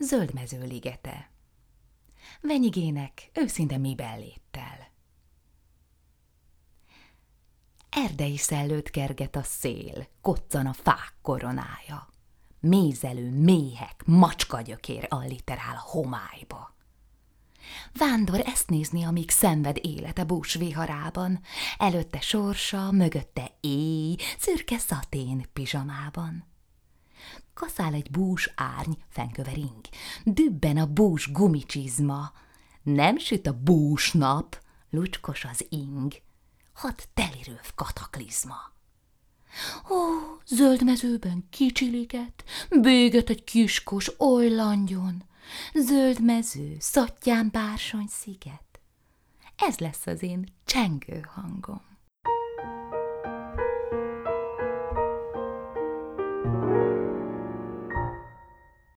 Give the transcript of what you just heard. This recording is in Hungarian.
zöld ligete. Venyigének őszinte mi belléttel. Erdei szellőt kerget a szél, koccan a fák koronája. Mézelő méhek, macskagyökér alliterál a homályba. Vándor ezt nézni, amíg szenved élete bús viharában, előtte sorsa, mögötte éj, szürke szatén pizsamában. Kaszál egy bús árny, fenkövering, dübben a bús gumicsizma, nem süt a bús nap, lucskos az ing, hat telirőv kataklizma. Ó, zöld mezőben kicsiliget, béget egy kiskos oly langyon, zöld mező, szattyán bársony sziget. Ez lesz az én csengő hangom.